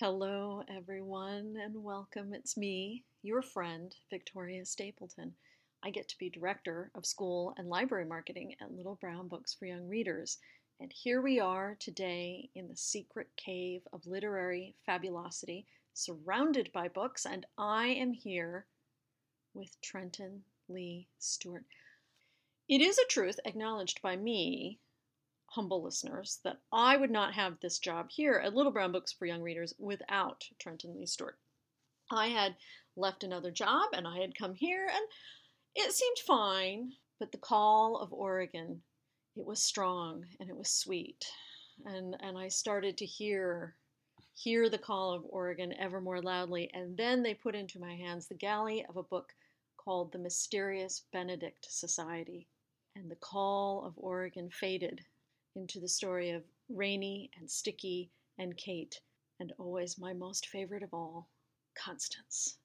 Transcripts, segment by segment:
Hello, everyone, and welcome. It's me, your friend, Victoria Stapleton. I get to be director of school and library marketing at Little Brown Books for Young Readers. And here we are today in the secret cave of literary fabulosity, surrounded by books, and I am here with Trenton Lee Stewart. It is a truth acknowledged by me humble listeners that I would not have this job here at Little Brown Books for Young Readers without Trenton Lee Stewart. I had left another job and I had come here and it seemed fine, but the call of Oregon, it was strong and it was sweet. And and I started to hear hear the call of Oregon ever more loudly and then they put into my hands the galley of a book called The Mysterious Benedict Society. And the call of Oregon faded into the story of Rainy and Sticky and Kate, and always my most favorite of all, Constance.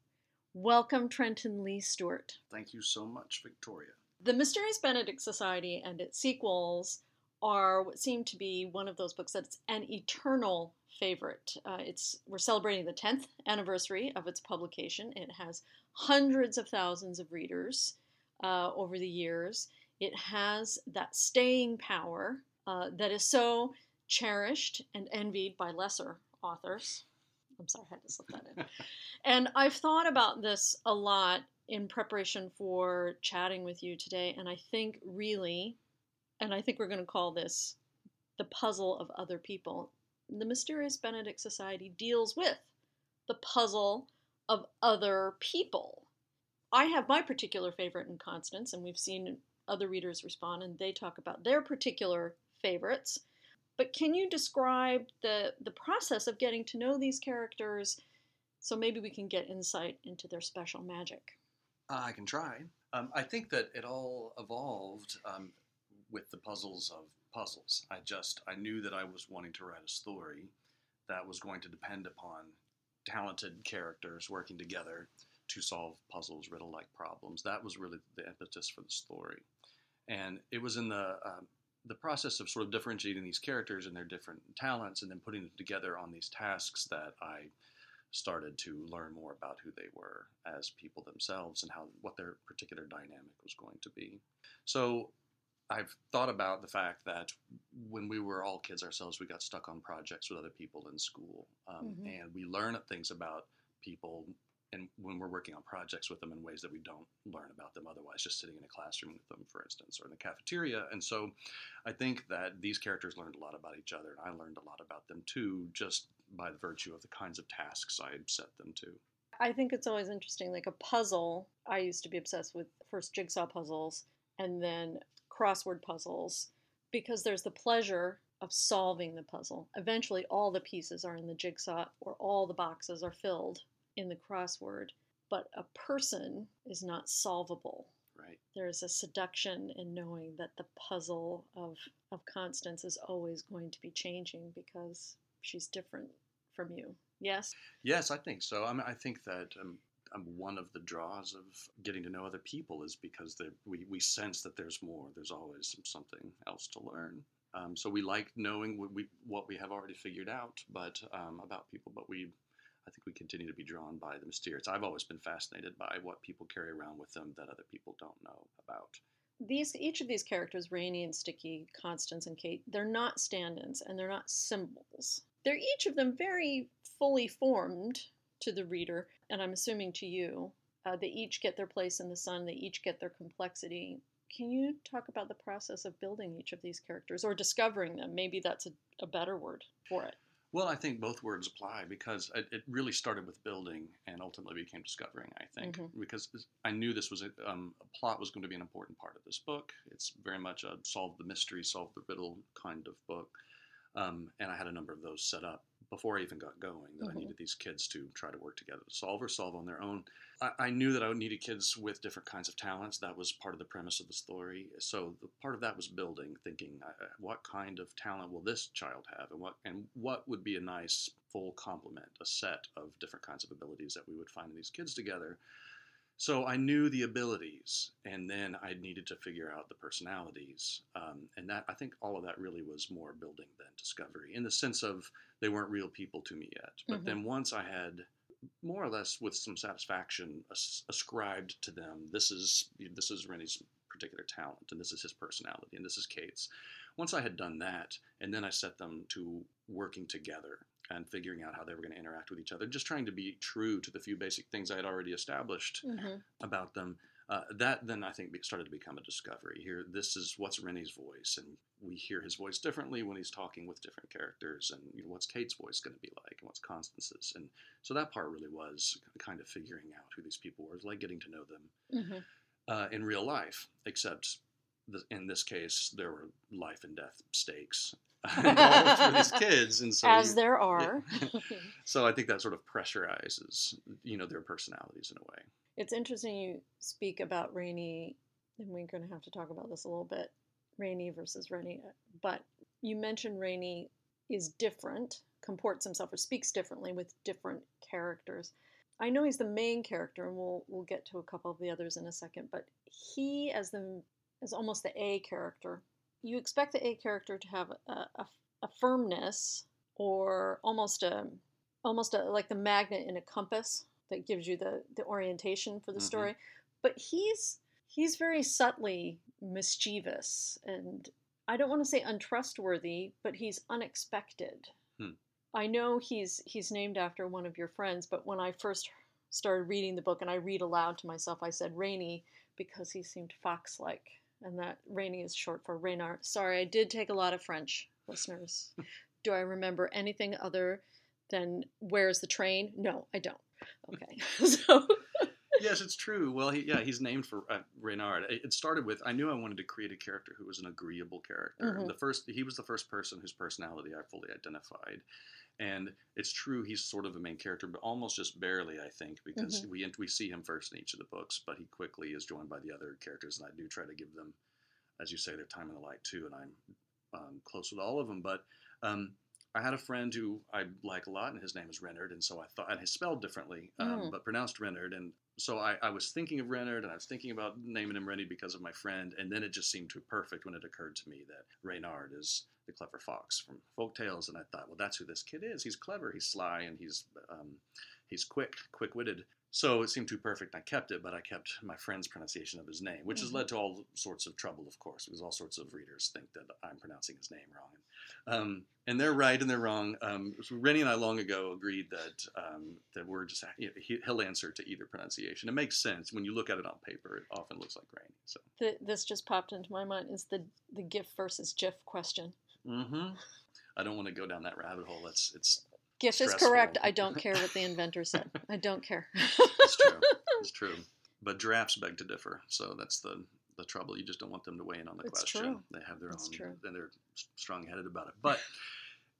Welcome, Trenton Lee Stewart. Thank you so much, Victoria. The Mysterious Benedict Society and its sequels are what seem to be one of those books that's an eternal favorite. Uh, it's we're celebrating the 10th anniversary of its publication. It has hundreds of thousands of readers uh, over the years. It has that staying power uh, that is so cherished and envied by lesser authors. I'm sorry, I had to slip that in. and I've thought about this a lot in preparation for chatting with you today, and I think really, and I think we're going to call this the puzzle of other people. The Mysterious Benedict Society deals with the puzzle of other people. I have my particular favorite in Constance, and we've seen other readers respond, and they talk about their particular favorites. But can you describe the the process of getting to know these characters so maybe we can get insight into their special magic? Uh, I can try. Um, I think that it all evolved um, with the puzzles of puzzles. I just I knew that I was wanting to write a story that was going to depend upon talented characters working together to solve puzzles, riddle-like problems. That was really the impetus for the story, and it was in the um, the process of sort of differentiating these characters and their different talents and then putting them together on these tasks that I started to learn more about who they were as people themselves and how what their particular dynamic was going to be. So I've thought about the fact that when we were all kids ourselves, we got stuck on projects with other people in school, um, mm-hmm. and we learn things about people and when we're working on projects with them in ways that we don't learn about them otherwise, just sitting in a classroom with them, for instance, or in the cafeteria. And so I think that these characters learned a lot about each other, and I learned a lot about them too, just by the virtue of the kinds of tasks I set them to. I think it's always interesting. Like a puzzle, I used to be obsessed with first jigsaw puzzles and then crossword puzzles because there's the pleasure of solving the puzzle. Eventually, all the pieces are in the jigsaw or all the boxes are filled in the crossword, but a person is not solvable. Right. There's a seduction in knowing that the puzzle of, of Constance is always going to be changing because she's different from you. Yes? Yes, I think so. I mean, I think that um, one of the draws of getting to know other people is because we, we sense that there's more. There's always something else to learn. Um, so we like knowing what we, what we have already figured out, but um, about people. But we I think we continue to be drawn by the mysterious. I've always been fascinated by what people carry around with them that other people don't know about. These each of these characters, Rainy and Sticky, Constance and Kate, they're not stand-ins and they're not symbols. They're each of them very fully formed to the reader, and I'm assuming to you. Uh, they each get their place in the sun. They each get their complexity. Can you talk about the process of building each of these characters or discovering them? Maybe that's a, a better word for it. Well, I think both words apply because it, it really started with building and ultimately became discovering. I think mm-hmm. because I knew this was a, um, a, plot was going to be an important part of this book. It's very much a solve the mystery, solve the riddle kind of book, um, and I had a number of those set up before I even got going that mm-hmm. I needed these kids to try to work together to solve or solve on their own. I, I, knew that I needed kids with different kinds of talents. That was part of the premise of the story. So the part of that was building, thinking, uh, what kind of talent will this child have, and what and what would be a nice full complement, a set of different kinds of abilities that we would find in these kids together So I knew the abilities, and then I needed to figure out the personalities, um, and that I think all of that really was more building than discovery, in the sense of they weren't real people to me yet. But Mhm. then once I had more or less with some satisfaction as- ascribed to them, this is this is Rennie's particular talent, and this is his personality, and this is Kate's. Once I had done that, and then I set them to working together and figuring out how they were going to interact with each other, just trying to be true to the few basic things I had already established Mhm. about them. Uh, that then I think started to become a discovery. Here, this is what's Rennie's voice, and we hear his voice differently when he's talking with different characters. And you know, what's Kate's voice going to be like, and what's Constance's, and so that part really was kind of figuring out who these people were, like getting to know them Mhm. uh, in real life. Except in this case, there were life and death stakes for these kids, and so As you- there are. so I think that sort of pressurizes, you know, their personalities in a way. It's interesting you speak about Rainy, and we're going to have to talk about this a little bit Rainy versus Rennie. But you mentioned Rainy is different, comports himself or speaks differently with different characters. I know he's the main character, and we'll we'll get to a couple of the others in a second. But he, as the as almost the A character, you expect the A character to have a, a, a firmness or almost a almost a, like the magnet in a compass that gives you the the orientation for the Mhm. story. But he's he's very subtly mischievous and I don't want to say untrustworthy, but he's unexpected. Hmm. I know he's he's named after one of your friends, but when I first started reading the book and I read aloud to myself, I said Rainy because he seemed fox-like, and that Rainy is short for Reynard. Sorry, I did take a lot of French, listeners. Do I remember anything other than "Where's the train"? No, I don't. Okay, so yes, it's true. Well, he, yeah, he's named for uh, Reynard. It started with I knew I wanted to create a character who was an agreeable character. Mhm. The first, he was the first person whose personality I fully identified, and it's true he's sort of a main character, but almost just barely, I think, because we we see him first in each of the books, but he quickly is joined by the other characters, and I do try to give them, as you say, their time in the light too, and I'm um, close with all of them, but. Um, I had a friend who I like a lot, and his name is Renard, and so I thought, and he's spelled differently, um, Mm. but pronounced Renard, and so I, I was thinking of Renard, and I was thinking about naming him Rennie because of my friend, and then it just seemed too perfect when it occurred to me that Reynard is the clever fox from folk tales, and I thought, well, that's who this kid is. He's clever, he's sly, and he's um, he's quick, quick-witted. So it seemed too perfect. and I kept it, but I kept my friend's pronunciation of his name, which has Mhm. led to all sorts of trouble, of course, because all sorts of readers think that I'm pronouncing his name wrong. Um, and they're right and they're wrong. Um, so Rennie and I long ago agreed that um, that we're just you know, he, he'll answer to either pronunciation. It makes sense when you look at it on paper. It often looks like Rainey. So, th- this just popped into my mind is the the GIF versus GIF question. hmm I don't want to go down that rabbit hole. That's It's it's GIF is correct. I don't care what the inventor said. I don't care. it's true. it's true. But giraffes beg to differ. So that's the the trouble. You just don't want them to weigh in on the It's question. true. They have their It's own, true. and they're strong headed about it. But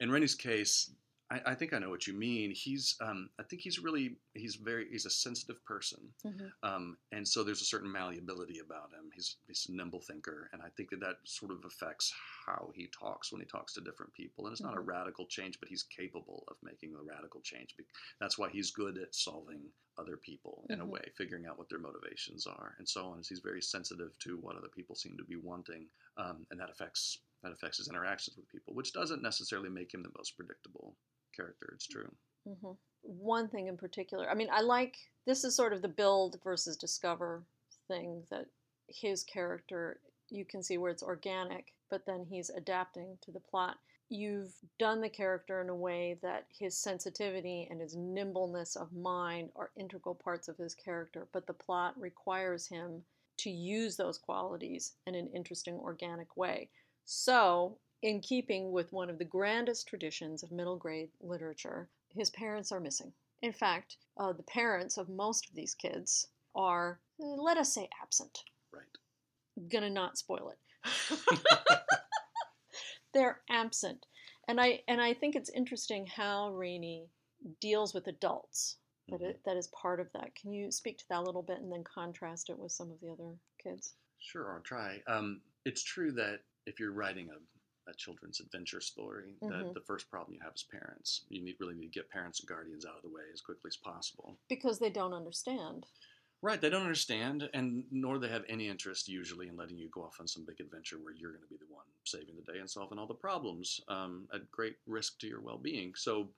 in Rennie's case, I, I think I know what you mean. He's, um, I think he's really, he's very, he's a sensitive person, Mhm. um, and so there's a certain malleability about him. He's he's a nimble thinker, and I think that that sort of affects how he talks when he talks to different people. And it's not a Mhm. radical change, but he's capable of making a radical change. That's why he's good at solving other people in a Mhm. way, figuring out what their motivations are, and so on. He's very sensitive to what other people seem to be wanting, um, and that affects that affects his interactions with people, which doesn't necessarily make him the most predictable character. It's true. hmm One thing in particular, I mean, I like this is sort of the build versus discover thing that his character, you can see where it's organic, but then he's adapting to the plot. You've done the character in a way that his sensitivity and his nimbleness of mind are integral parts of his character, but the plot requires him to use those qualities in an interesting, organic way. So, in keeping with one of the grandest traditions of middle grade literature, his parents are missing. In fact, uh, the parents of most of these kids are, let us say, absent. Right. Gonna not spoil it. They're absent, and I and I think it's interesting how Rainey deals with adults. That Mhm. it, that is part of that. Can you speak to that a little bit and then contrast it with some of the other kids? Sure, I'll try. Um, it's true that if you're writing a, a children's adventure story, Mhm. that the first problem you have is parents. You need really need to get parents and guardians out of the way as quickly as possible. Because they don't understand. Right, they don't understand, and nor do they have any interest usually in letting you go off on some big adventure where you're going to be the one saving the day and solving all the problems um, at great risk to your well-being. So,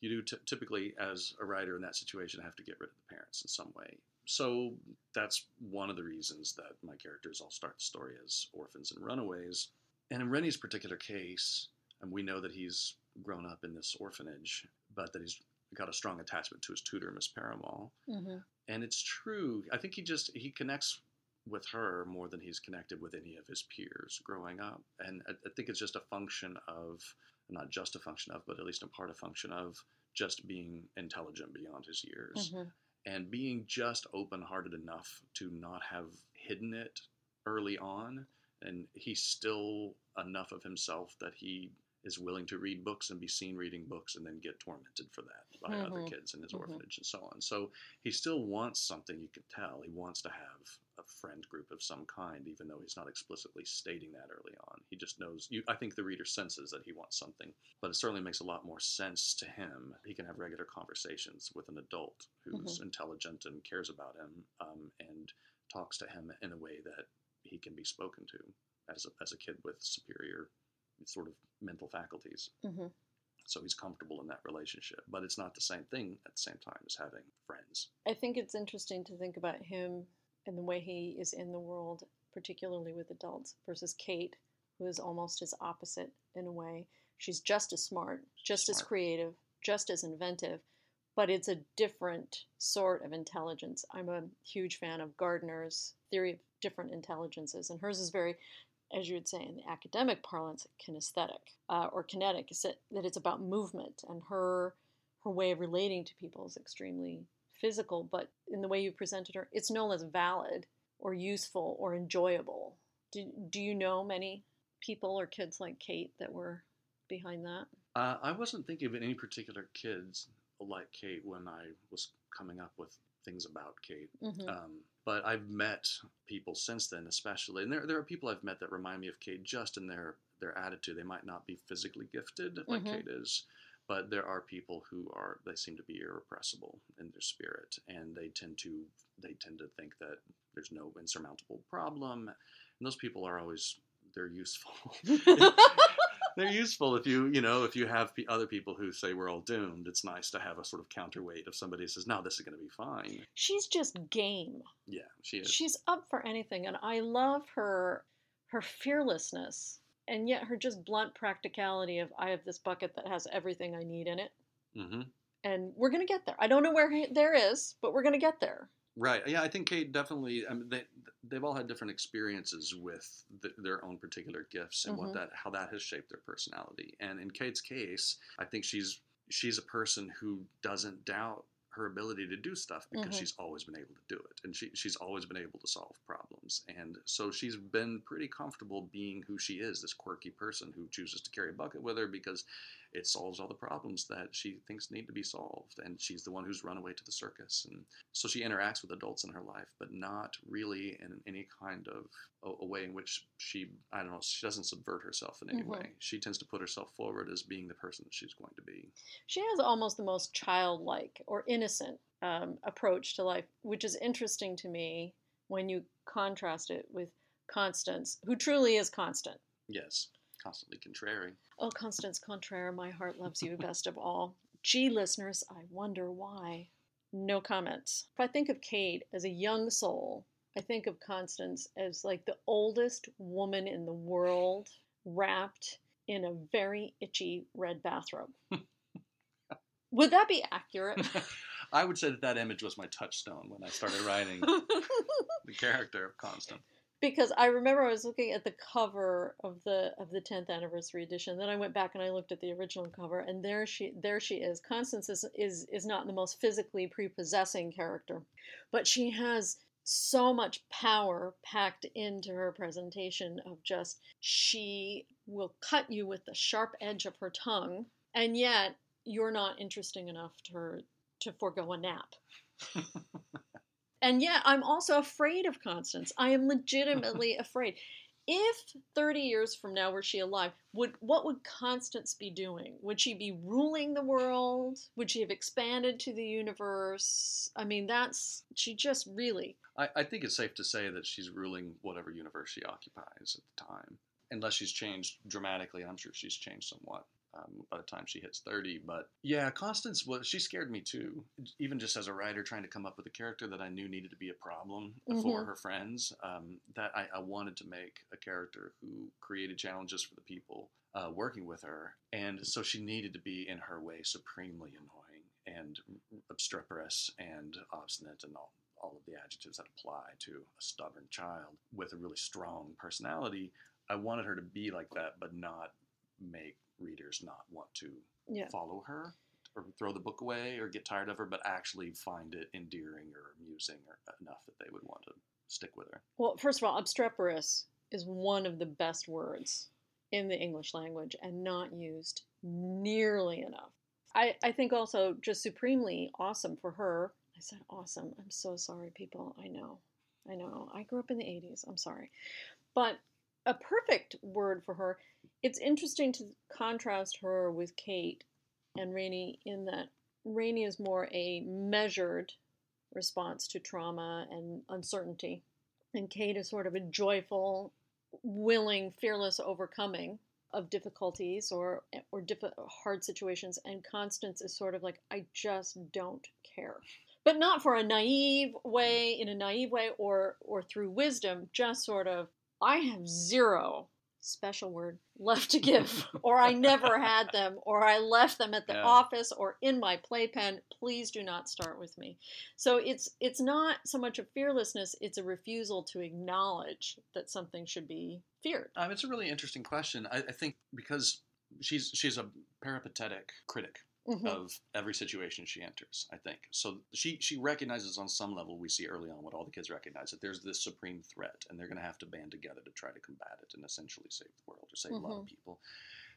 you do t- typically, as a writer in that situation, have to get rid of the parents in some way. So that's one of the reasons that my characters all start the story as orphans and runaways. And in Rennie's particular case, and we know that he's grown up in this orphanage, but that he's got a strong attachment to his tutor, Miss Perumal. Mm-hmm. And it's true. I think he just he connects with her more than he's connected with any of his peers growing up. And I, I think it's just a function of not just a function of, but at least a part of function of just being intelligent beyond his years Mm-hmm. and being just open hearted enough to not have hidden it early on. And he's still enough of himself that he is willing to read books and be seen reading books and then get tormented for that by other Mhm. kids in his Mhm. orphanage and so on. So he still wants something, you can tell. He wants to have a friend group of some kind, even though he's not explicitly stating that early on. He just knows, you, I think the reader senses that he wants something, but it certainly makes a lot more sense to him. He can have regular conversations with an adult who's intelligent and cares about him um, and talks to him in a way that he can be spoken to as a, as a kid with superior sort of mental faculties. Mm-hmm. So he's comfortable in that relationship. But it's not the same thing at the same time as having friends. I think it's interesting to think about him and the way he is in the world, particularly with adults, versus Kate, who is almost his opposite in a way. She's just as smart, just as creative, just as inventive, but it's a different sort of intelligence. I'm a huge fan of Gardner's theory of different intelligences, and hers is very, as you would say in the academic parlance, kinesthetic uh, or kinetic. Is that, that it's about movement, and her her way of relating to people is extremely physical, but in the way you presented her, it's no less valid or useful or enjoyable. Do, do you know many people or kids like Kate that were behind that? Uh, I wasn't thinking of any particular kids like Kate when I was coming up with things about Kate. Mm-hmm. Um, but I've met people since then, especially, and there, there are people I've met that remind me of Kate just in their, their attitude. They might not be physically gifted like Mhm. Kate is, but there are people who are they seem to be irrepressible in their spirit, and they tend to they tend to think that there's no insurmountable problem, and those people are always they're useful. they're useful if you you know if you have other people who say we're all doomed. It's nice to have a sort of counterweight of somebody who says no, this is going to be fine. She's just game. Yeah, she is. She's up for anything, and I love her her fearlessness and yet her just blunt practicality of I have this bucket that has everything I need in it, hmm and we're gonna get there. I don't know where he- there is, but we're gonna get there. Right. Yeah, I think Kate definitely. I mean, they they've all had different experiences with th their own particular gifts and Mhm. what that how that has shaped their personality. And in Kate's case, I think she's she's a person who doesn't doubt her ability to do stuff because Mhm. she's always been able to do it and she, she's always been able to solve problems and so she's been pretty comfortable being who she is this quirky person who chooses to carry a bucket with her because it solves all the problems that she thinks need to be solved and she's the one who's run away to the circus and so she interacts with adults in her life but not really in any kind of a, a way in which she i don't know she doesn't subvert herself in any Mhm. way she tends to put herself forward as being the person that she's going to be She has almost the most childlike or innocent um, approach to life, which is interesting to me when you contrast it with Constance, who truly is constant. yes constantly contrary Oh, Constance Contraire, my heart loves you best of all. Gee, listeners, I wonder why. No comments. If I think of Kate as a young soul, I think of Constance as like the oldest woman in the world wrapped in a very itchy red bathrobe. Would that be accurate? I would say that that image was my touchstone when I started writing the character of Constant. Because I remember I was looking at the cover of the of the 10th anniversary edition. Then I went back and I looked at the original cover, and there she there she is. Constance is is, is not the most physically prepossessing character, but she has so much power packed into her presentation of just she will cut you with the sharp edge of her tongue, and yet you're not interesting enough to her to forego a nap. And yet, I'm also afraid of Constance. I am legitimately afraid. if 30 years from now were she alive would what would constance be doing? Would she be ruling the world? Would she have expanded to the universe? I mean that's she just really I, I think it's safe to say that she's ruling whatever universe she occupies at the time. Unless she's changed dramatically i'm sure she's changed somewhat um, by the time she hits 30 but yeah constance was she scared me too even just as a writer trying to come up with a character that i knew needed to be a problem for Mhm. her friends um, that I, I wanted to make a character who created challenges for the people uh, working with her and so she needed to be in her way supremely annoying and obstreperous and obstinate and all, all of the adjectives that apply to a stubborn child with a really strong personality i wanted her to be like that but not make readers not want to yeah. follow her or throw the book away or get tired of her, but actually find it endearing or amusing or enough that they would want to stick with her. well first of all obstreperous is one of the best words in the english language and not used nearly enough. I, I think also just supremely awesome for her. I said awesome. I'm so sorry people. I know. I know. I grew up in the 80s i'm sorry. But a perfect word for her it's interesting to contrast her with kate and rainey in that rainey is more a measured response to trauma and uncertainty and Kate is sort of a joyful, willing, fearless overcoming of difficulties or or diffi- hard situations, and Constance is sort of like I just don't care, but not for a naive way, in a naive way, or or through wisdom. Just sort of I have zero special word left to give, or I never had them, or I left them at the Yeah. office or in my playpen. Please do not start with me. So it's it's not so much a fearlessness; it's a refusal to acknowledge that something should be feared. Um, it's a really interesting question. I, I think because she's she's a peripatetic critic Mhm. of every situation she enters. I think so. She she recognizes on some level we see early on what all the kids recognize that there's this supreme threat, and they're going to have to band together to try to combat it and essentially save the world or save a lot of Mhm. people.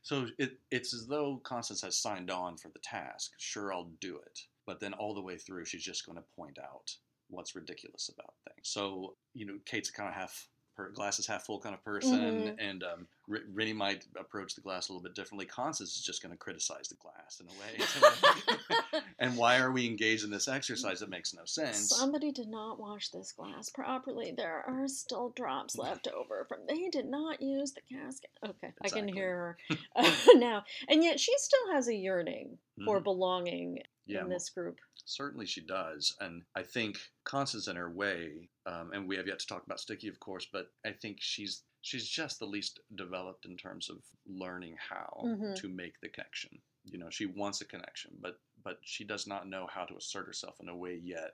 So it, it's as though Constance has signed on for the task. Sure, I'll do it. But then all the way through, she's just going to point out what's ridiculous about things. So you know, Kate's kind of half per, glass is half full kind of person, Mhm. and um, R- Rennie might approach the glass a little bit differently. Constance is just going to criticize the glass in a way. and why are we engaged in this exercise that makes no sense? Somebody did not wash this glass properly. There are still drops left over from. They did not use the casket. Okay, I can hear her uh, now, and yet she still has a yearning for Mhm. belonging Yeah, in this group. Certainly she does. And I think Constance in her way, um, and we have yet to talk about Sticky, of course, but I think she's she's just the least developed in terms of learning how Mhm. to make the connection. You know, she wants a connection, but but she does not know how to assert herself in a way yet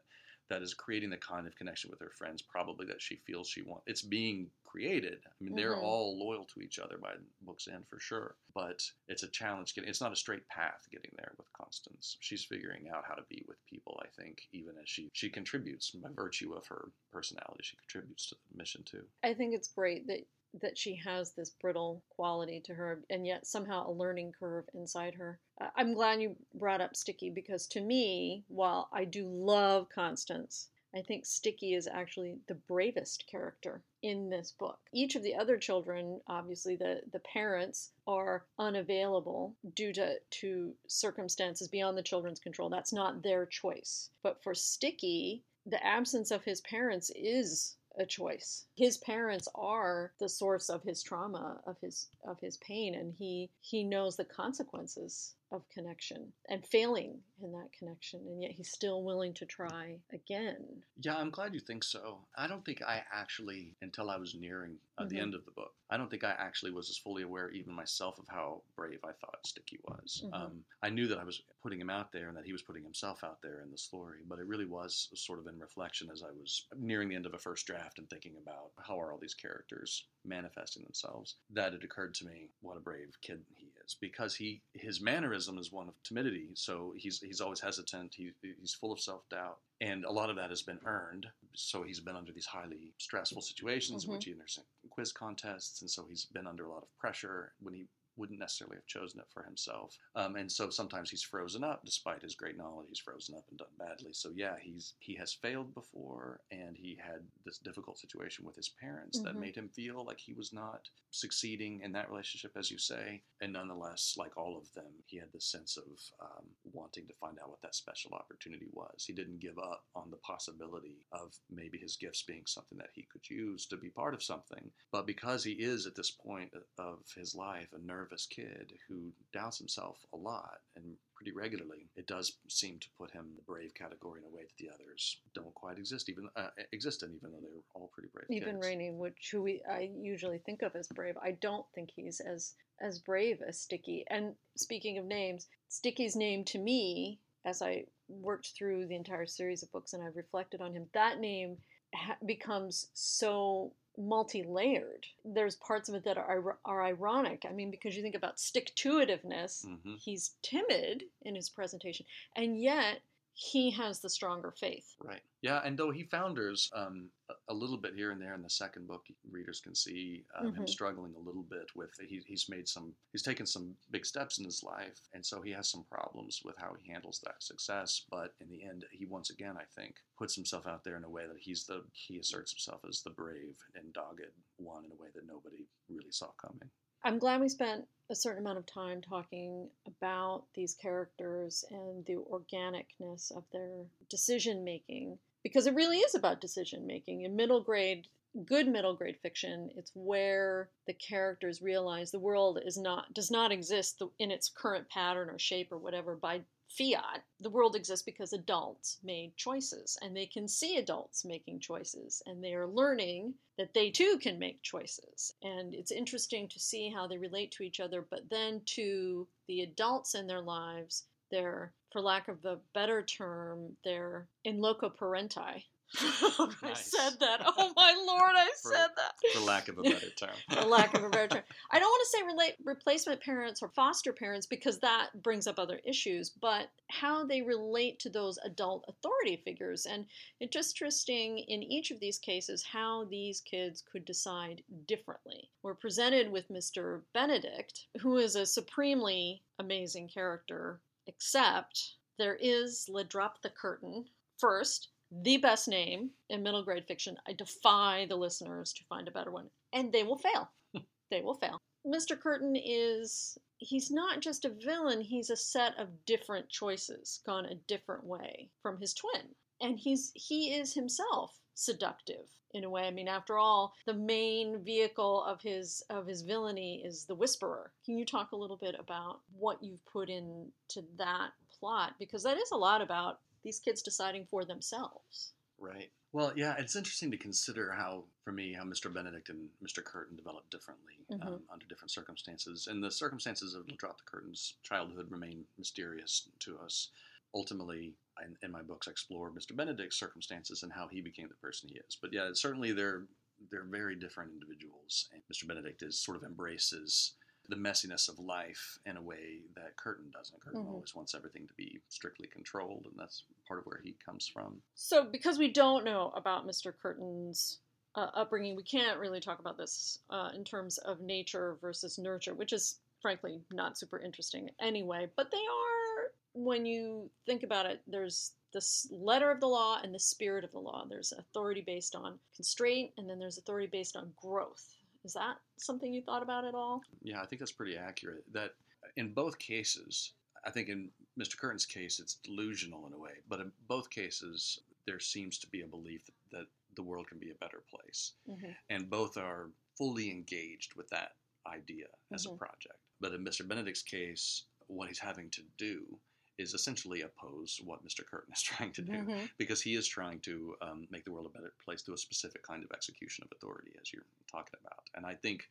that is creating the kind of connection with her friends probably that she feels she wants. It's being created. I mean, they're Mhm. all loyal to each other by book's end for sure, but it's a challenge getting. It's not a straight path getting there with Constance. She's figuring out how to be with people. I think even as she she contributes by virtue of her personality, she contributes to the mission too. I think it's great that that she has this brittle quality to her, and yet somehow a learning curve inside her. I'm glad you brought up Sticky because to me, while I do love Constance, I think Sticky is actually the bravest character in this book. Each of the other children, obviously the, the parents, are unavailable due to, to circumstances beyond the children's control. That's not their choice. But for Sticky, the absence of his parents is a choice. His parents are the source of his trauma, of his of his pain, and he he knows the consequences of connection and failing in that connection, and yet he's still willing to try again. Yeah, I'm glad you think so. I don't think I actually, until I was nearing uh, the Mhm. end of the book, I don't think I actually was as fully aware, even myself, of how brave I thought Sticky was. Mhm. Um, I knew that I was putting him out there and that he was putting himself out there in the story, but it really was sort of in reflection as I was nearing the end of a first draft and thinking about how are all these characters manifesting themselves, that it occurred to me what a brave kid he is because he his mannerism is one of timidity, so he's he's always hesitant. He, he's full of self doubt, and a lot of that has been earned. So he's been under these highly stressful situations in Mhm. which he enters quiz contests, and so he's been under a lot of pressure when he wouldn't necessarily have chosen it for himself. Um, and so sometimes he's frozen up, despite his great knowledge. He's frozen up and done badly. So yeah, he's he has failed before, and he had this difficult situation with his parents that Mhm. made him feel like he was not succeeding in that relationship, as you say. And nonetheless, like all of them, he had this sense of um, wanting to find out what that special opportunity was. He didn't give up on the possibility of maybe his gifts being something that he could use to be part of something. But because he is at this point of his life a nervous kid who doubts himself a lot and pretty regularly, it does seem to put him in the brave category in a way that the others don't quite exist, even uh, exist in, even though they're all pretty brave. Even kids. Rainey, which who we I usually think of as brave, I don't think he's as as brave as Sticky. And speaking of names, Sticky's name to me, as I worked through the entire series of books and I've reflected on him, that name ha- becomes so multi-layered. There's parts of it that are are ironic. I mean, because you think about stick-to-itiveness, Mhm. he's timid in his presentation, and yet he has the stronger faith. Right. Yeah, and though he founders um, a, little bit here and there in the second book, readers can see um, him Mhm. struggling a little bit with. He, he's made some. He's taken some big steps in his life, and so he has some problems with how he handles that success. But in the end, he once again, I think, puts himself out there in a way that he's the. He asserts himself as the brave and dogged one in a way that nobody really saw coming. I'm glad we spent a certain amount of time talking about these characters and the organicness of their decision making because it really is about decision making. In middle grade, good middle grade fiction, it's where the characters realize the world is not does not exist in its current pattern or shape or whatever by fiat. The world exists because adults made choices and they can see adults making choices and they are learning that they too can make choices. And it's interesting to see how they relate to each other, but then to the adults in their lives, they're, for lack of a better term, they're in loco parenti. I said that. Oh my lord, I For- said that For lack of a better term. for lack of a better term. I don't want to say relate, replacement parents or foster parents because that brings up other issues, but how they relate to those adult authority figures. And it's just interesting in each of these cases how these kids could decide differently. We're presented with Mr. Benedict, who is a supremely amazing character, except there is, Ledroptha Curtain, first, the best name in middle grade fiction. I defy the listeners to find a better one. And they will fail. they will fail. Mr. Curtain is, he's not just a villain, he's a set of different choices gone a different way from his twin. And he's he is himself seductive in a way. I mean, after all, the main vehicle of his of his villainy is the whisperer. Can you talk a little bit about what you've put into that plot? Because that is a lot about these kids deciding for themselves. Right. Well, yeah, it's interesting to consider how, for me, how Mr. Benedict and Mr. Curtain developed differently um, Mhm. under different circumstances. And the circumstances of Ledroptha Curtain's childhood remain mysterious to us. Ultimately, in, in my books, I explore Mr. Benedict's circumstances and how he became the person he is. But yeah, certainly they're they're very different individuals. And Mr. Benedict is sort of embraces the messiness of life in a way that Curtain doesn't. Curtain Mhm. always wants everything to be strictly controlled, and that's part of where he comes from. So, because we don't know about Mr. Curtain's uh, upbringing, we can't really talk about this uh, in terms of nature versus nurture, which is frankly not super interesting anyway. But they are, when you think about it, there's this letter of the law and the spirit of the law. There's authority based on constraint, and then there's authority based on growth. Is that something you thought about at all? Yeah, I think that's pretty accurate. That in both cases, I think in Mr. Curtain's case, it's delusional in a way, but in both cases, there seems to be a belief that, that the world can be a better place. Mm-hmm. And both are fully engaged with that idea as Mhm. a project. But in Mr. Benedict's case, what he's having to do is essentially oppose what Mr. Curtain is trying to do Mm-hmm. because he is trying to um, make the world a better place through a specific kind of execution of authority, as you're talking about. And I think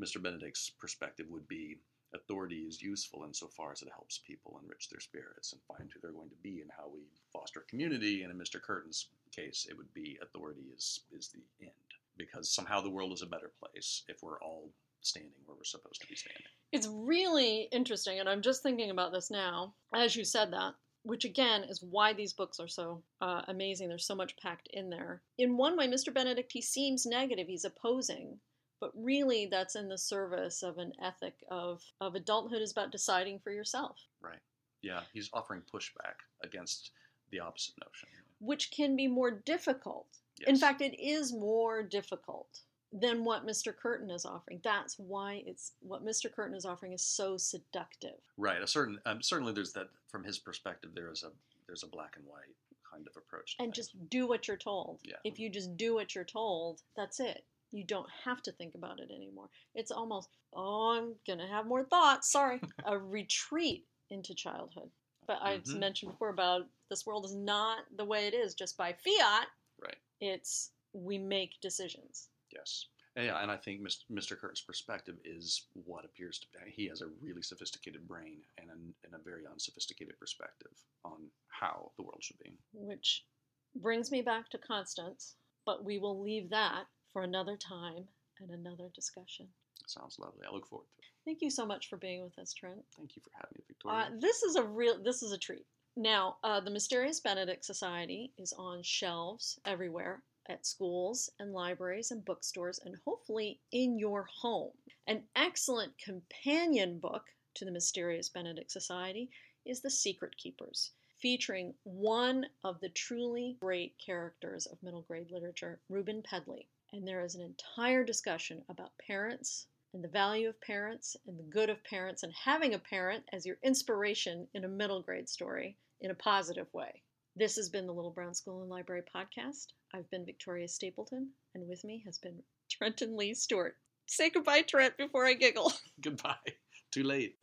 Mr. Benedict's perspective would be authority is useful insofar as it helps people enrich their spirits and find who they're going to be and how we foster community. And in Mr. Curtain's case, it would be authority is is the end because somehow the world is a better place if we're all standing where we're supposed to be standing. It's really interesting, and I'm just thinking about this now, as you said that, which again is why these books are so uh, amazing. There's so much packed in there. In one way, Mr. Benedict, he seems negative, he's opposing, but really that's in the service of an ethic of, of adulthood is about deciding for yourself, Right. Yeah, he's offering pushback against the opposite notion. which can be more difficult. In fact, it is more difficult than what Mr. Curtain is offering. That's why it's what Mr. Curtain is offering is so seductive. right. A certain um, certainly there's that from his perspective. There is a there's a black and white kind of approach. To And things. just do what you're told. Yeah. If you just do what you're told, that's it. You don't have to think about it anymore. It's almost, oh, I'm going to have more thoughts. Sorry. a retreat into childhood. But I Mhm. mentioned before about this world is not the way it is just by fiat. right. It's we make decisions. Yes. Yeah, and I think Mr. Curtain's perspective is what appears to be. He has a really sophisticated brain and a, and a very unsophisticated perspective on how the world should be. which brings me back to Constance, but we will leave that for another time and another discussion. Sounds lovely. I look forward to it. Thank you so much for being with us, Trent. Thank you for having me, Victoria. Uh, this is a real this is a treat. Now, uh, the Mysterious Benedict Society is on shelves everywhere at schools and libraries and bookstores, and hopefully in your home. An excellent companion book to the Mysterious Benedict Society is The Secret Keepers, featuring one of the truly great characters of middle grade literature, Reuben Pedley. And there is an entire discussion about parents and the value of parents and the good of parents and having a parent as your inspiration in a middle grade story in a positive way. This has been the Little Brown School and Library podcast. I've been Victoria Stapleton, and with me has been Trenton Lee Stewart. Say goodbye, Trent, before I giggle. Goodbye. Too late.